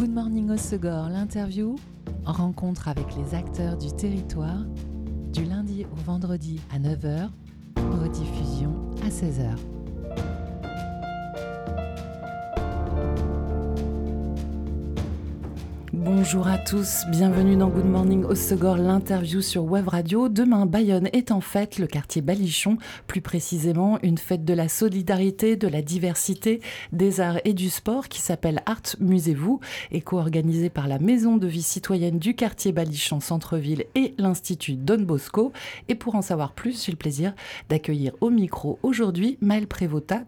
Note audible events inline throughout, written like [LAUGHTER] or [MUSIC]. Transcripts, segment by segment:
Good Morning Segor, l'interview, rencontre avec les acteurs du territoire, du lundi au vendredi à 9h, rediffusion à 16h. Bonjour à tous, bienvenue dans Good Morning au Segor, l'interview sur Web Radio. Demain, Bayonne est en fête, le quartier Balichon, plus précisément une fête de la solidarité, de la diversité, des arts et du sport qui s'appelle Art Musez-vous et co-organisée par la Maison de vie citoyenne du quartier Balichon Centre-Ville et l'Institut Don Bosco. Et pour en savoir plus, j'ai le plaisir d'accueillir au micro aujourd'hui Maëlle Prévota,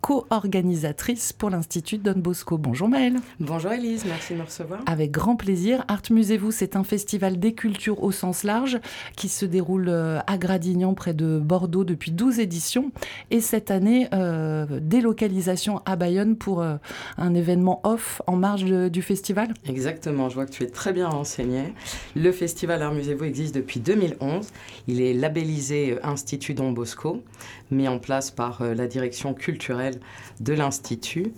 co-organisatrice pour l'Institut Don Bosco. Bonjour Maëlle. Bonjour Elise, merci de me recevoir. Avec grand plaisir. Art Musez-vous, c'est un festival des cultures au sens large qui se déroule euh, à Gradignan, près de Bordeaux, depuis 12 éditions. Et cette année, euh, délocalisation à Bayonne pour euh, un événement off en marge du festival Exactement, je vois que tu es très bien renseigné. Le festival Art Musez-vous existe depuis 2011. Il est labellisé Institut Don Bosco, mis en place par la direction culturelle de l'Institut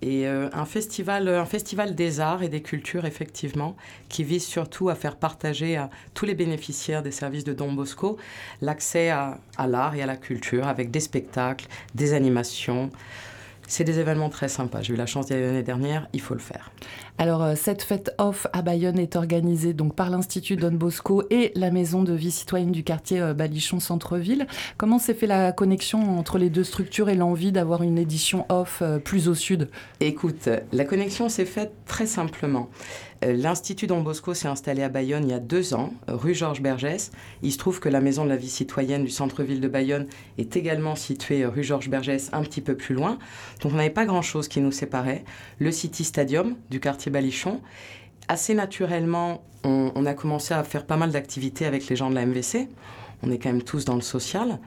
et euh, un, festival, un festival des arts et des cultures, effectivement, qui vise surtout à faire partager à tous les bénéficiaires des services de Don Bosco l'accès à, à l'art et à la culture avec des spectacles, des animations, c'est des événements très sympas. J'ai eu la chance d'y aller l'année dernière, il faut le faire. Alors, euh, cette fête off à Bayonne est organisée donc par l'Institut Don Bosco et la Maison de vie citoyenne du quartier euh, Balichon Centre-Ville. Comment s'est fait la connexion entre les deux structures et l'envie d'avoir une édition off euh, plus au sud? Écoute, la connexion s'est faite très simplement. Euh, L'Institut Don Bosco s'est installé à Bayonne il y a deux ans, rue Georges Bergès. Il se trouve que la Maison de la vie citoyenne du centre-ville de Bayonne est également située rue Georges Bergès, un petit peu plus loin. Donc on n'avait pas grand-chose qui nous séparait. Le City Stadium du quartier Balichon. Assez naturellement, on, on a commencé à faire pas mal d'activités avec les gens de la MVC. On est quand même tous dans le social.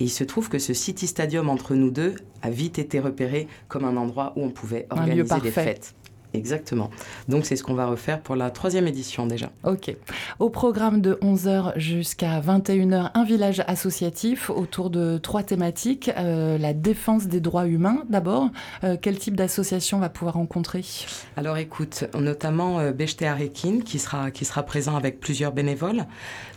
Et il se trouve que ce City Stadium entre nous deux a vite été repéré comme un endroit où on pouvait organiser des fêtes. Exactement. Donc c'est ce qu'on va refaire pour la troisième édition déjà. Ok. Au programme de 11h jusqu'à 21h, un village associatif autour de trois thématiques. Euh, la défense des droits humains d'abord. Euh, quel type d'association va pouvoir rencontrer? Alors écoute, notamment euh, Bechté Arekin qui sera, qui sera présent avec plusieurs bénévoles.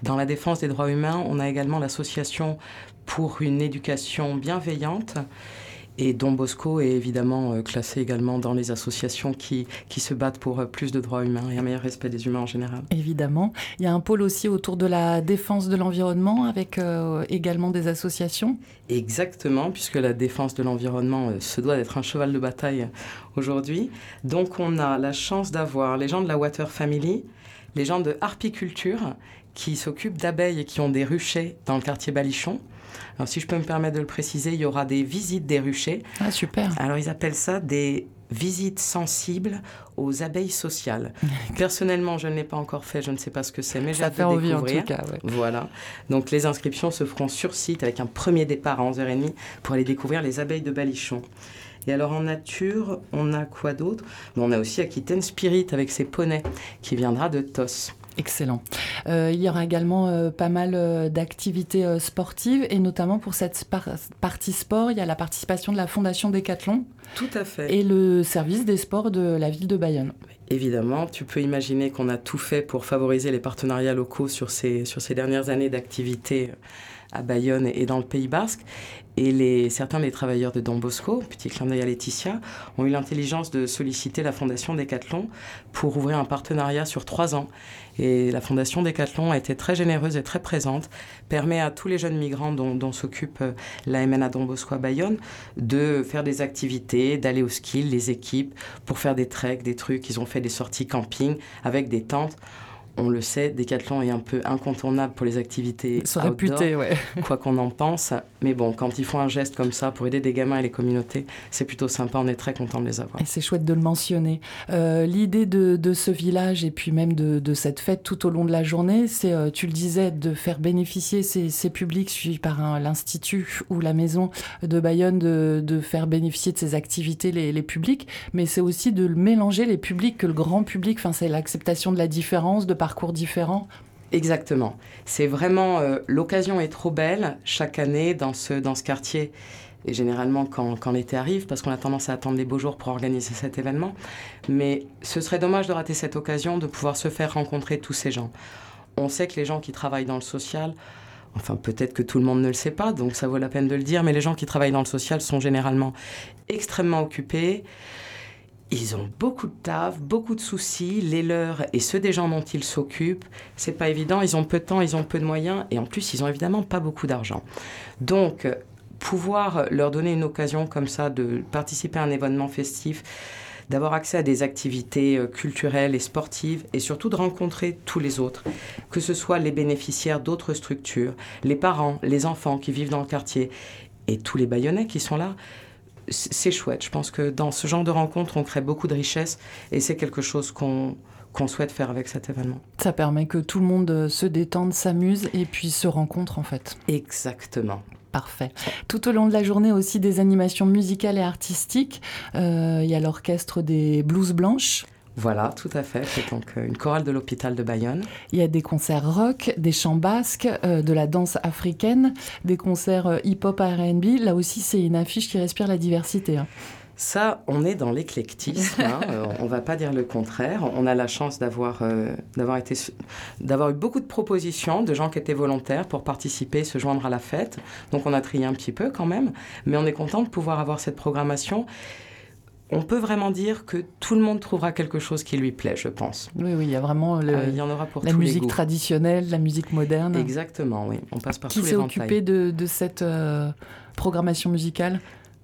Dans la défense des droits humains, on a également l'association pour une éducation bienveillante. Et Don Bosco est évidemment euh, classé également dans les associations qui, qui se battent pour euh, plus de droits humains et un meilleur respect des humains en général. Évidemment. Il y a un pôle aussi autour de la défense de l'environnement avec euh, également des associations Exactement, puisque la défense de l'environnement euh, se doit d'être un cheval de bataille aujourd'hui. Donc on a la chance d'avoir les gens de la Water Family, les gens de Harpiculture qui s'occupent d'abeilles et qui ont des ruchers dans le quartier Balichon. Alors, si je peux me permettre de le préciser, il y aura des visites des ruchers. Ah, super. Alors, ils appellent ça des visites sensibles aux abeilles sociales. [LAUGHS] Personnellement, je ne l'ai pas encore fait, je ne sais pas ce que c'est, mais j'ai hâte de envie découvrir. en tout cas. Ouais. Voilà. Donc, les inscriptions se feront sur site avec un premier départ à 11h30 pour aller découvrir les abeilles de Balichon. Et alors en nature, on a quoi d'autre? On a aussi Aquitaine Spirit avec ses poneys qui viendra de Tos. Excellent. Euh, il y aura également euh, pas mal euh, d'activités sportives et notamment pour cette par partie sport, il y a la participation de la Fondation Décathlon. Tout à fait. Et le service des sports de la ville de Bayonne. Évidemment, tu peux imaginer qu'on a tout fait pour favoriser les partenariats locaux sur ces, sur ces dernières années d'activité à Bayonne et dans le Pays Basque. Et certains des travailleurs de Don Bosco, petit clin d'œil à Laetitia, ont eu l'intelligence de solliciter la Fondation Décathlon pour ouvrir un partenariat sur trois ans. Et la Fondation Décathlon a été très généreuse et très présente, permet à tous les jeunes migrants dont, s'occupe la MNA Don Bosco à Bayonne de faire des activités, d'aller au ski, les équipes, pour faire des treks, des trucs. Ils ont fait des sorties camping avec des tentes on le sait, Decathlon est un peu incontournable pour les activités Se réputé, ouais. [LAUGHS] quoi qu'on en pense. Mais bon, quand ils font un geste comme ça pour aider des gamins et les communautés, c'est plutôt sympa, on est très content de les avoir. Et c'est chouette de le mentionner. Euh, L'idée de, de, ce village et puis même de, de, cette fête tout au long de la journée, c'est, euh, tu le disais, de faire bénéficier ces, ces publics suivis par l'Institut ou la maison de Bayonne, de, de, faire bénéficier de ces activités les, les publics, mais c'est aussi de mélanger les publics que le grand public, enfin c'est l'acceptation de la différence, de parcours différents? Exactement. C'est vraiment euh, l'occasion est trop belle chaque année dans ce dans ce quartier et généralement quand, quand l'été arrive, parce qu'on a tendance à attendre les beaux jours pour organiser cet événement. Mais ce serait dommage de rater cette occasion de pouvoir se faire rencontrer tous ces gens. On sait que les gens qui travaillent dans le social, enfin peut-être que tout le monde ne le sait pas, donc ça vaut la peine de le dire, mais les gens qui travaillent dans le social sont généralement extrêmement occupés. Ils ont beaucoup de taf, beaucoup de soucis, les leurs et ceux des gens dont ils s'occupent. C'est pas évident, ils ont peu de temps, ils ont peu de moyens et en plus ils ont évidemment pas beaucoup d'argent. Donc pouvoir leur donner une occasion comme ça de participer à un événement festif, d'avoir accès à des activités euh, culturelles et sportives et surtout de rencontrer tous les autres, que ce soit les bénéficiaires d'autres structures, les parents, les enfants qui vivent dans le quartier et tous les Bayonnais qui sont là. C'est chouette. Je pense que dans ce genre de rencontres, on crée beaucoup de richesses et c'est quelque chose qu'on qu'on souhaite faire avec cet événement. Ça permet que tout le monde euh, se détende, s'amuse et puis se rencontre en fait. Exactement. Parfait. Tout au long de la journée aussi des animations musicales et artistiques. Euh, il y a l'orchestre des Blues Blanches. Voilà, tout à fait. C'est donc euh, une chorale de l'hôpital de Bayonne. Il y a des concerts rock, des chants basques, euh, de la danse africaine, des concerts hip-hop R&B. Là aussi, c'est une affiche qui respire la diversité. Hein. Ça, on est dans l'éclectisme, hein, [LAUGHS] euh, on ne va pas dire le contraire. On a la chance euh, d'avoir eu beaucoup de propositions de gens qui étaient volontaires pour participer, se joindre à la fête. Donc on a trié un petit peu quand même, mais on est content de pouvoir avoir cette programmation. On peut vraiment dire que tout le monde trouvera quelque chose qui lui plaît, je pense. Oui, oui, il y a vraiment euh, il y en aura pour la musique traditionnelle, la musique moderne. Exactement, oui. On passe par tous les Qui s'est occupé de, de, cette programmation musicale?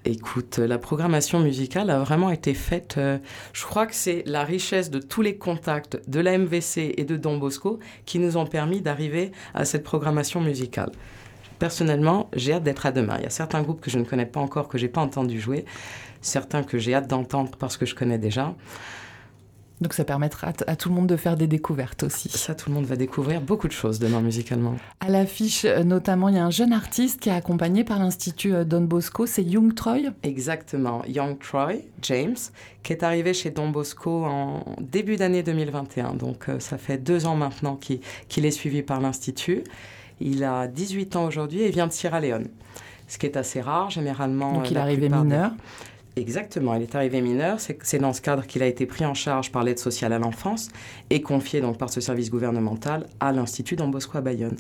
Écoute, la programmation musicale a vraiment été faite. Euh, je crois que c'est la richesse de tous les contacts de la MVC et de Don Bosco qui nous ont permis d'arriver à cette programmation musicale. Personnellement, j'ai hâte d'être à demain. Il y a certains groupes que je ne connais pas encore, que j'ai pas entendu jouer, certains que j'ai hâte d'entendre parce que je connais déjà. Donc ça permettra à, tout le monde de faire des découvertes aussi. Ça, tout le monde va découvrir beaucoup de choses demain musicalement. À l'affiche, euh, notamment, il y a un jeune artiste qui est accompagné par l'Institut euh, Don Bosco, c'est Young Troy. Exactement, Young Troy, James, qui est arrivé chez Don Bosco en début d'année 2021. Donc euh, ça fait deux ans maintenant qu'il est suivi par l'Institut. Il a 18 ans aujourd'hui et vient de Sierra Leone. Ce qui est assez rare, généralement. Donc il est arrivé mineur. Exactement, il est arrivé mineur. C'est dans ce cadre qu'il a été pris en charge par l'aide sociale à l'enfance et confié donc par ce service gouvernemental à l'Institut d'Ambosco à Bayonne.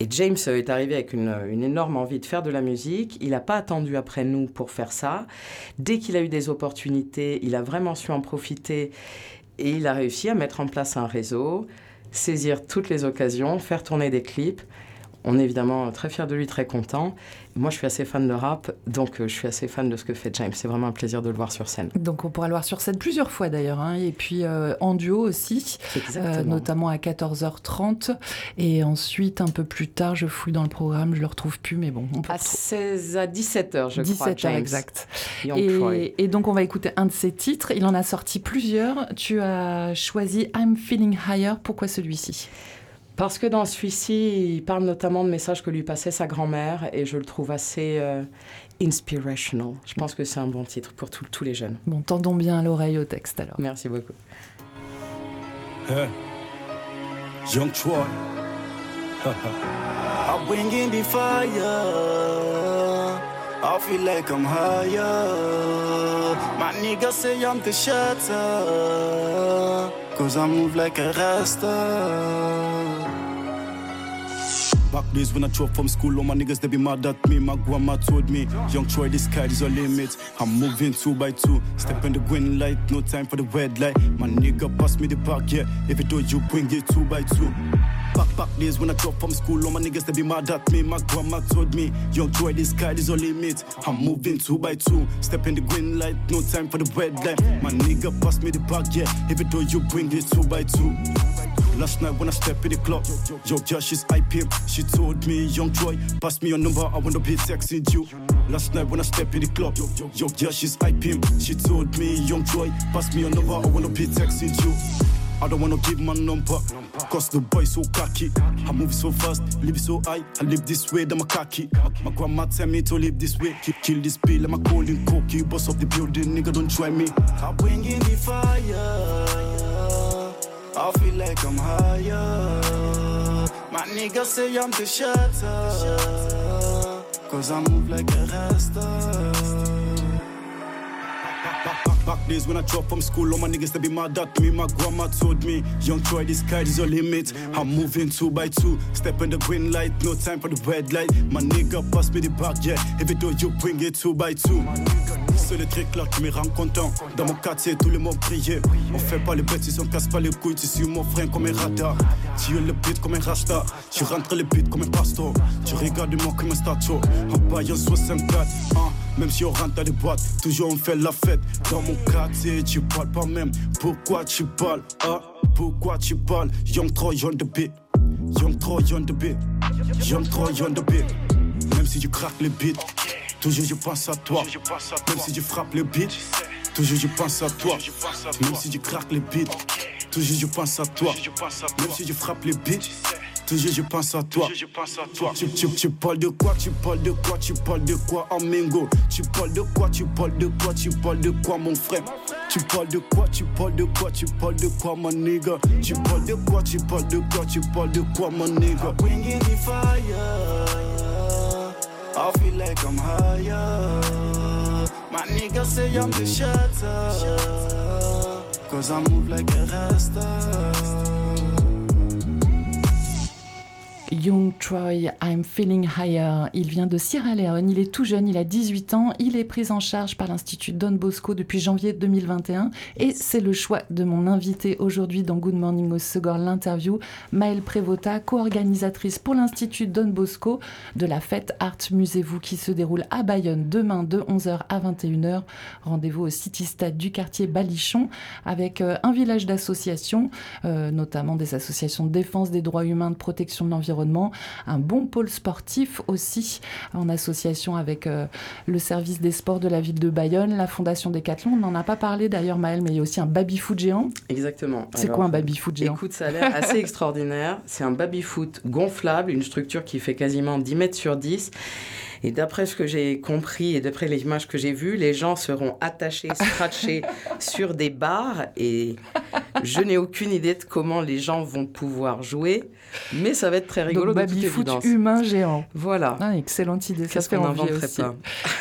Et James est arrivé avec une, une, énorme envie de faire de la musique. Il n'a pas attendu après nous pour faire ça. Dès qu'il a eu des opportunités, il a vraiment su en profiter et il a réussi à mettre en place un réseau, saisir toutes les occasions, faire tourner des clips on est évidemment très fiers de lui, très content. Moi, je suis assez fan de rap, donc euh, je suis assez fan de ce que fait James. C'est vraiment un plaisir de le voir sur scène. Donc on pourra le voir sur scène plusieurs fois d'ailleurs, hein. et puis euh, en duo aussi, euh, notamment à 14h30. Et ensuite, un peu plus tard, je fouille dans le programme, je le retrouve plus, mais bon. On peut à 16 à 17h, je 17 crois. 17h, exact. Et, et, donc on va écouter un de ses titres. Il en a sorti plusieurs. Tu as choisi I'm Feeling Higher. Pourquoi celui-ci? Parce que dans celui-ci, il parle notamment de messages que lui passait sa grand-mère et je le trouve assez euh, inspirational. Je pense que c'est un bon titre pour tous les jeunes. Bon, tendons bien l'oreille au texte alors. Merci beaucoup. Young Troy. [LAUGHS] I bring in the fire. I feel like I'm higher. My nigga say I'm the shatter. Cause I move like a rasta. Back days when I drove from school, all my niggas they be mad at me. My grandma told me, Young Troy, the sky is your limit. I'm moving two by two, step in the green light, no time for the red light. My nigga pass me the back, yeah. If it do, you bring it two by two. Back back days when I drop from school, all my niggas they be mad at me. My grandma told me, Young Troy, this sky is your limit. I'm moving two by two, step in the green light, no time for the red light. My nigga pass me the back, yeah. Even though you bring it two by two. Last night when I step in the club, yo, yeah, she's IP. She told me, Young Troy, pass me your number, I wanna be texting you. Last night when I step in the club, yo, yeah, she's IP. She told me, Young Troy, pass me your number, I wanna be texting you. I don't wanna give my number, cause the boy so cocky. I move so fast, live so high, I live this way, then my cocky. My grandma tell me to live this way, Keep kill this bill, I'm a calling cocky. Boss of the building, nigga, don't try me. I bring in the fire. I feel like I'm higher. My niggas say I'm the shatter. Cause I move like a rasta. Back days when I drop from school, all my niggas to be mad at me. My grandma told me, Young Troy, this sky is your limit. I'm moving two by two, step in the green light, no time for the red light. My nigga, pass me the back, yeah. Even though you bring it two by two. C'est le truc là qui me rend content. Dans mon quartier, tous les mots brillent. On fait pas les bêtises, on casse pas les couilles. Tu suis mon frère comme un radar. Tu es le beat comme un rasta. Tu rentres le beat comme un pastor. Tu regardes moi comme un statue. En baillant 64. Hein. Même si on rentre dans les boîtes, toujours on fait la fête. Dans mon quartier, tu parles pas même. Pourquoi tu parles ah, Pourquoi tu parles? Young Troy on the beat. Young Troy on the beat. Young Troy on the beat. Même si tu craques les beats, toujours je pense à toi. Même si tu frappes les beats, toujours je pense à toi. Même si tu craques les beats, toujours je pense à toi. Même si tu frappes les beats. Toujours je pense à toi. Tu, tu, tu parles de quoi, tu parles de quoi, tu parles de quoi, Amingo Tu parles de quoi, tu parles de quoi, tu parles de quoi, mon frère Tu parles de quoi, tu parles de quoi, tu parles de quoi, mon nigga Tu parles de quoi, tu parles de quoi, tu parles de quoi, mon nigga Bringing the fire I feel like I'm higher My nigga say I'm the shatter Cause I move like a rasta Young Troy, I'm Feeling Higher. Il vient de Sierra Leone, il est tout jeune, il a 18 ans, il est pris en charge par l'Institut Don Bosco depuis janvier 2021 et c'est le choix de mon invité aujourd'hui dans Good Morning au Segor l'interview, Maëlle Prévota, co-organisatrice pour l'Institut Don Bosco de la fête Art Musez-vous qui se déroule à Bayonne demain de 11h à 21h. Rendez-vous au City Stade du quartier Balichon avec euh, un village d'associations, euh, notamment des associations de défense des droits humains, de protection de l'environnement un bon pôle sportif aussi en association avec euh, le service des sports de la ville de Bayonne, la fondation Decathlon. On n'en a pas parlé d'ailleurs Maël, mais il y a aussi un baby-foot géant. Exactement. C'est quoi un baby-foot géant? Écoute, ça a l'air assez extraordinaire. [LAUGHS] C'est un baby-foot gonflable, une structure qui fait quasiment 10 mètres sur 10 et d'après ce que j'ai compris et d'après les images que j'ai vues, les gens seront attachés, scratchés [LAUGHS] sur des barres. Et je n'ai aucune idée de comment les gens vont pouvoir jouer. Mais ça va être très rigolo donc, de foot humain géant. Voilà. Ah, excellente idée, ça fait envie aussi. Pas.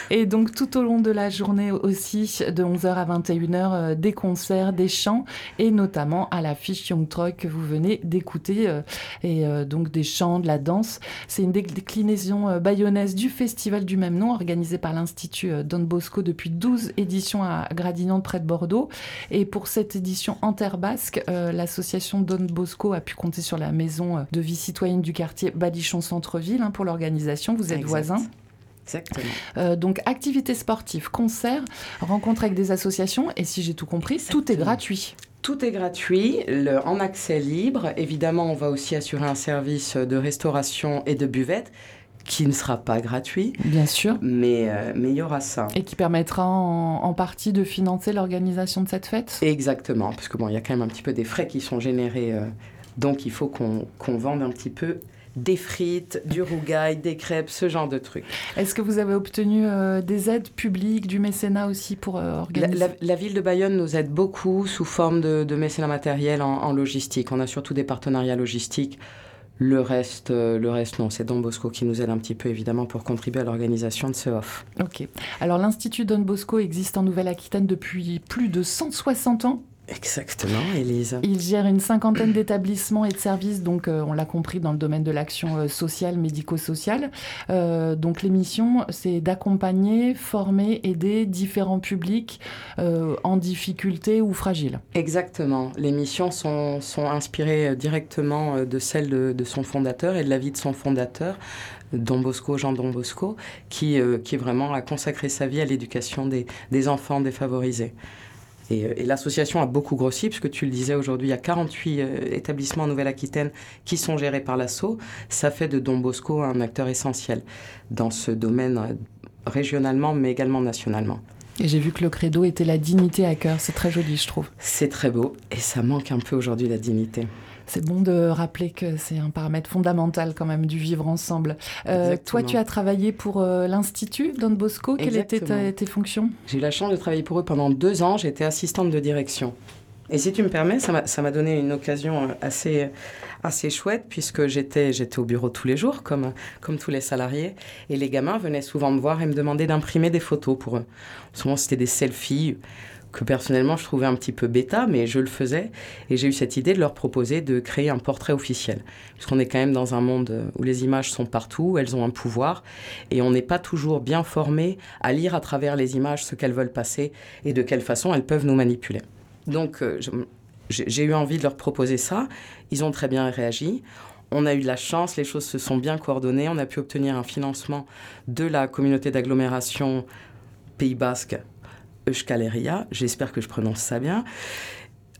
Et donc tout au long de la journée aussi, de 11h à 21h, euh, des concerts, des chants, et notamment à la fiche Young Troy que vous venez d'écouter, euh, et euh, donc des chants, de la danse. C'est une déclinaison bayonnaise du festival du même nom, organisé par l'Institut Don Bosco depuis 12 éditions à Gradignan près de Bordeaux. Et pour cette édition en terre basque, l'association Don Bosco a pu compter sur la maison de vie citoyenne du quartier Balichon Centre-Ville hein, pour l'organisation. Vous êtes voisins. Exactement. Euh, donc, activités sportives, concerts, rencontres avec des associations, et si j'ai tout compris, tout est gratuit. Tout est gratuit, le, en accès libre. Évidemment, on va aussi assurer un service de restauration et de buvette qui ne sera pas gratuit. Bien sûr. Mais, euh, mais il y aura ça. Et qui permettra en, partie de financer l'organisation de cette fête? Exactement, parce que bon, il y a quand même un petit peu des frais qui sont générés euh, donc il faut qu'on vende un petit peu des frites, du rougail, des crêpes, ce genre de trucs. Est-ce que vous avez obtenu euh, des aides publiques, du mécénat aussi pour euh, organiser la, ville de Bayonne nous aide beaucoup sous forme de, mécénat matériel en, logistique. On a surtout des partenariats logistiques. Le reste, euh, le reste non, c'est Don Bosco qui nous aide un petit peu évidemment pour contribuer à l'organisation de ce off. Ok. Alors l'Institut Don Bosco existe en Nouvelle-Aquitaine depuis plus de 160 ans. Exactement, Elise. Il gère une cinquantaine d'établissements et de services, donc euh, on l'a compris dans le domaine de l'action euh, sociale, médico-sociale. Euh, donc l'émission, c'est d'accompagner, former, aider différents publics en difficulté ou fragiles. Exactement. Les missions sont, sont inspirées directement de celles de, son fondateur et de la vie de son fondateur. Don Bosco, Jean Don Bosco, qui, qui vraiment a consacré sa vie à l'éducation des, des enfants défavorisés. Euh, et, l'association a beaucoup grossi, puisque tu le disais aujourd'hui, il y a 48 euh, établissements en Nouvelle-Aquitaine qui sont gérés par l'ASSO. Ça fait de Don Bosco un acteur essentiel dans ce domaine euh, régionalement, mais également nationalement. Et j'ai vu que le credo était la dignité à cœur. C'est très joli, je trouve. C'est très beau. Et ça manque un peu aujourd'hui, la dignité c'est bon de rappeler que c'est un paramètre fondamental quand même du vivre ensemble. Euh, toi, tu as travaillé pour euh, l'Institut Don Bosco. Quelles étaient tes fonctions? J'ai eu la chance de travailler pour eux pendant deux ans. J'étais assistante de direction. Et si tu me permets, ça m'a donné une occasion assez, assez chouette puisque j'étais j'étais au bureau tous les jours comme, comme tous les salariés et les gamins venaient souvent me voir et me demander d'imprimer des photos pour eux. Souvent c'était des selfies que personnellement je trouvais un petit peu bêta, mais je le faisais. Et j'ai eu cette idée de leur proposer de créer un portrait officiel. Puisqu'on est quand même dans un monde où les images sont partout, elles ont un pouvoir, et on n'est pas toujours bien formé à lire à travers les images ce qu'elles veulent passer et de quelle façon elles peuvent nous manipuler. Donc euh, j'ai eu envie de leur proposer ça. Ils ont très bien réagi. On a eu de la chance, les choses se sont bien coordonnées. On a pu obtenir un financement de la communauté d'agglomération Pays Basque Euskaleria, j'espère que je prononce ça bien.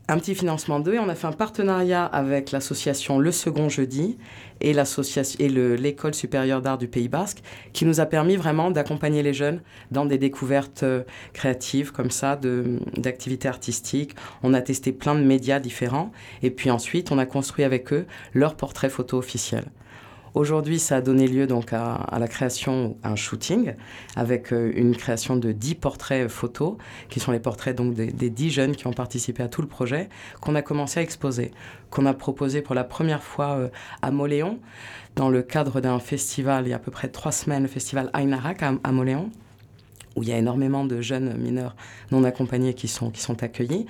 Un petit financement d'eux et on a fait un partenariat avec l'association Le Second Jeudi et l'école supérieure d'art du Pays Basque qui nous a permis vraiment d'accompagner les jeunes dans des découvertes euh, créatives comme ça, d'activités artistiques. On a testé plein de médias différents et puis ensuite on a construit avec eux leur portrait photo officiel. Aujourd'hui, ça a donné lieu donc à, la création, un shooting, avec euh, une création de 10 portraits photos, qui sont les portraits donc des, dix 10 jeunes qui ont participé à tout le projet, qu'on a commencé à exposer, qu'on a proposé pour la première fois euh, à Moléon, dans le cadre d'un festival, il y a à peu près trois semaines, le festival Ainarak à, à Moléon où il y a énormément de jeunes mineurs non accompagnés qui sont, qui sont accueillis.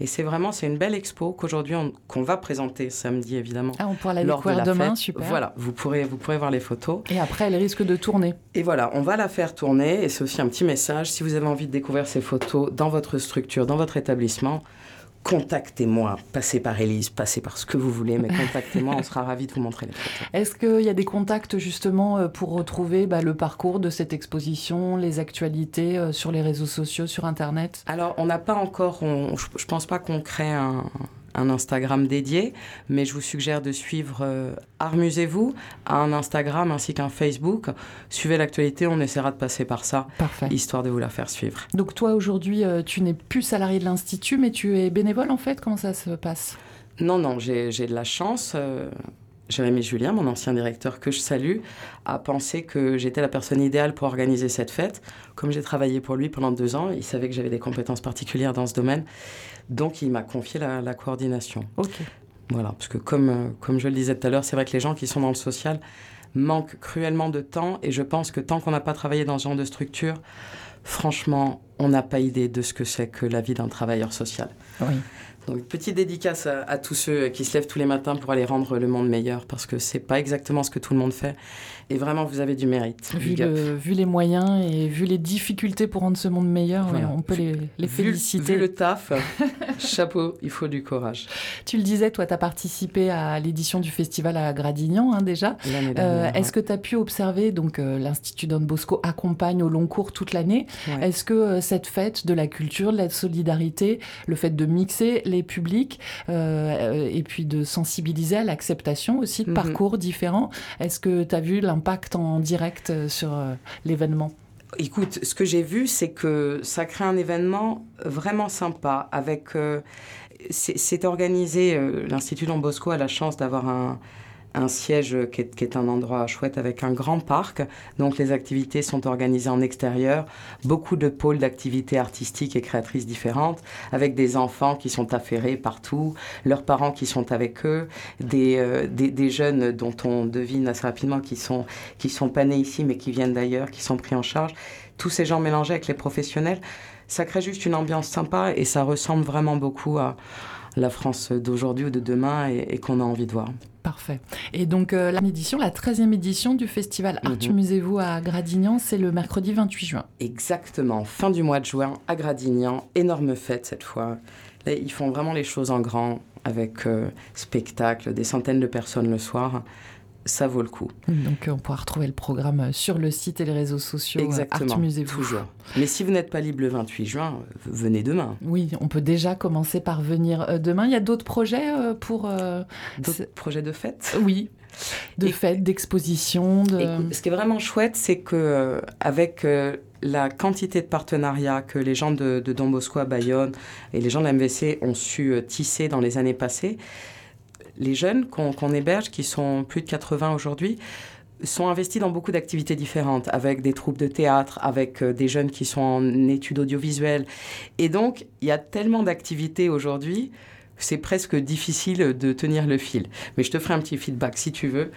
Et c'est vraiment, c'est une belle expo qu'aujourd'hui, qu'on va présenter samedi, évidemment. Ah, on pourra la découvrir demain, super. Voilà, vous pourrez, vous pourrez voir les photos. Et après, elle risque de tourner. Et voilà, on va la faire tourner. Et c'est aussi un petit message. Si vous avez envie de découvrir ces photos dans votre structure, dans votre établissement, contactez-moi. Passez par Elise, passez par ce que vous voulez, mais [LAUGHS] contactez-moi, on sera ravis de vous montrer les photos. Est-ce qu'il y a des contacts justement euh, pour retrouver bah, le parcours de cette exposition, les actualités euh, sur les réseaux sociaux, sur Internet? Alors, on n'a pas encore, je ne pense pas qu'on crée un, un Instagram dédié, mais je vous suggère de suivre euh, Armusez-vous, un Instagram ainsi qu'un Facebook. Suivez l'actualité, on essaiera de passer par ça, histoire de vous la faire suivre. Donc toi aujourd'hui, euh, tu n'es plus salarié de l'Institut, mais tu es bénévole en fait? Comment ça se passe? Non, non, j'ai de la chance. Euh, Jérémy Julien, mon ancien directeur que je salue, a pensé que j'étais la personne idéale pour organiser cette fête. Comme j'ai travaillé pour lui pendant deux ans, il savait que j'avais des compétences particulières dans ce domaine. Donc il m'a confié la, coordination. Ok. Voilà, parce que comme, euh, comme je le disais tout à l'heure, c'est vrai que les gens qui sont dans le social manquent cruellement de temps et je pense que tant qu'on n'a pas travaillé dans ce genre de structure, franchement, on n'a pas idée de ce que c'est que la vie d'un travailleur social. Oui. Donc, petite dédicace à, tous ceux qui se lèvent tous les matins pour aller rendre le monde meilleur, parce que c'est pas exactement ce que tout le monde fait. Et vraiment, vous avez du mérite. Vu, vu les moyens et vu les difficultés pour rendre ce monde meilleur, on peut les, les féliciter. Vu le taf, [LAUGHS] chapeau, il faut du courage. Tu le disais, toi, tu as participé à l'édition du festival à Gradignan hein, déjà. Euh, est-ce que tu as pu observer, donc euh, l'Institut Don Bosco accompagne au long cours toute l'année. Est-ce que euh, cette fête de la culture, de la solidarité, le fait de mixer les publics et puis de sensibiliser à l'acceptation aussi de mhm. parcours différents, est-ce que tu as vu impact en direct euh, sur euh, l'événement? Écoute, ce que j'ai vu, c'est que ça crée un événement vraiment sympa. Avec, euh, c'est organisé. L'Institut Don Bosco a la chance d'avoir un, un siège qui est, un endroit chouette avec un grand parc. Donc les activités sont organisées en extérieur, beaucoup de pôles d'activités artistiques et créatrices différentes, avec des enfants qui sont affairés partout, leurs parents qui sont avec eux, des, euh, des, jeunes dont on devine assez rapidement qui sont, qui sont pas nés ici mais qui viennent d'ailleurs, qui sont pris en charge. Tous ces gens mélangés avec les professionnels, ça crée juste une ambiance sympa et ça ressemble vraiment beaucoup à la France d'aujourd'hui ou de demain et qu'on a envie de voir. Parfait. Et donc euh, la édition, la 13e édition du festival Art mhm. Musez-vous à Gradignan, c'est le mercredi 28 juin. Exactement, fin du mois de juin à Gradignan, énorme fête cette fois. Là, ils font vraiment les choses en grand avec euh, spectacle, des centaines de personnes le soir ça vaut le coup. Donc on pourra retrouver le programme sur le site et les réseaux sociaux euh, Exactement, toujours. Mais si vous n'êtes pas libre le 28 juin, venez demain. Oui, on peut déjà commencer par venir euh, demain. Il y a d'autres projets euh, pour... D'autres projets de fête Oui, de fête, d'exposition. De... Ce qui est vraiment chouette, c'est que avec la quantité de partenariats que les gens de, de Don Bosco à Bayonne et les gens de la MVC ont su tisser dans les années passées, les jeunes qu'on héberge, qui sont plus de 80 aujourd'hui, sont investis dans beaucoup d'activités différentes, avec des troupes de théâtre, avec euh, des jeunes qui sont en études audiovisuelles. Et donc, il y a tellement d'activités aujourd'hui, c'est presque difficile de tenir le fil. Mais je te ferai un petit feedback si tu veux.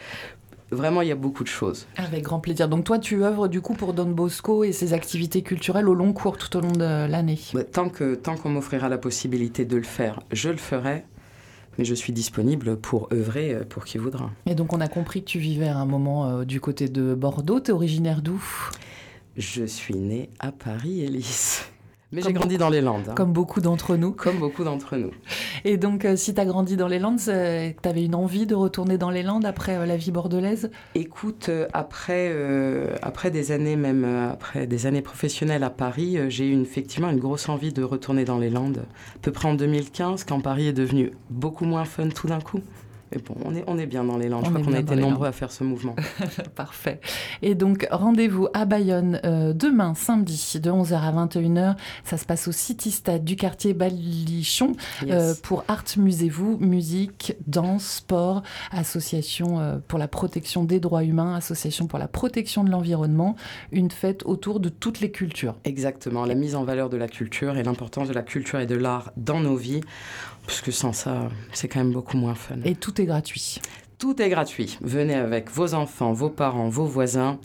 Vraiment, il y a beaucoup de choses. Avec grand plaisir. Donc toi, tu œuvres du coup pour Don Bosco et ses activités culturelles au long cours tout au long de l'année? Tant que tant qu'on m'offrira la possibilité de le faire, je le ferai mais je suis disponible pour œuvrer euh, pour qui voudra. Et donc on a compris que tu vivais à un moment euh, du côté de Bordeaux. Tu es originaire d'où? Je suis née à Paris, Élise. Mais j'ai grandi dans les Landes. Hein. Comme beaucoup d'entre nous. Comme beaucoup d'entre nous. Et donc, euh, si tu as grandi dans les Landes, tu avais une envie de retourner dans les Landes après euh, la vie bordelaise? Écoute, euh, après, après des années, même après des années professionnelles à Paris, j'ai eu effectivement une grosse envie de retourner dans les Landes. À peu près en 2015, quand Paris est devenu beaucoup moins fun tout d'un coup. Mais bon, on est, on est bien dans les Landes. Je crois qu'on a été nombreux à faire ce mouvement. [LAUGHS] Parfait. Et donc, rendez-vous à Bayonne euh, demain, samedi, de 11h à 21h. Ça se passe au City Stade du quartier Balichon euh, pour Art Musez-vous, musique, danse, sport, association euh, pour la protection des droits humains, association pour la protection de l'environnement. Une fête autour de toutes les cultures. Exactement. La mise en valeur de la culture et l'importance de la culture et de l'art dans nos vies. Parce que sans ça, c'est quand même beaucoup moins fun. Et tout est gratuit. Tout est gratuit. Venez avec vos enfants, vos parents, vos voisins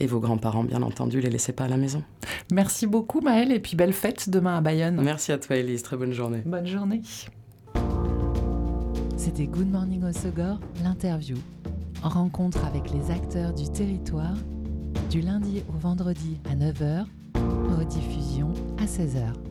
et vos grands-parents, bien entendu, les laissez pas à la maison. Merci beaucoup, Maëlle, et puis belle fête demain à Bayonne. Merci à toi, Elise. Très bonne journée. Bonne journée. C'était Good Morning au Sogor, l'interview. Rencontre avec les acteurs du territoire, du lundi au vendredi à 9h, rediffusion à 16h.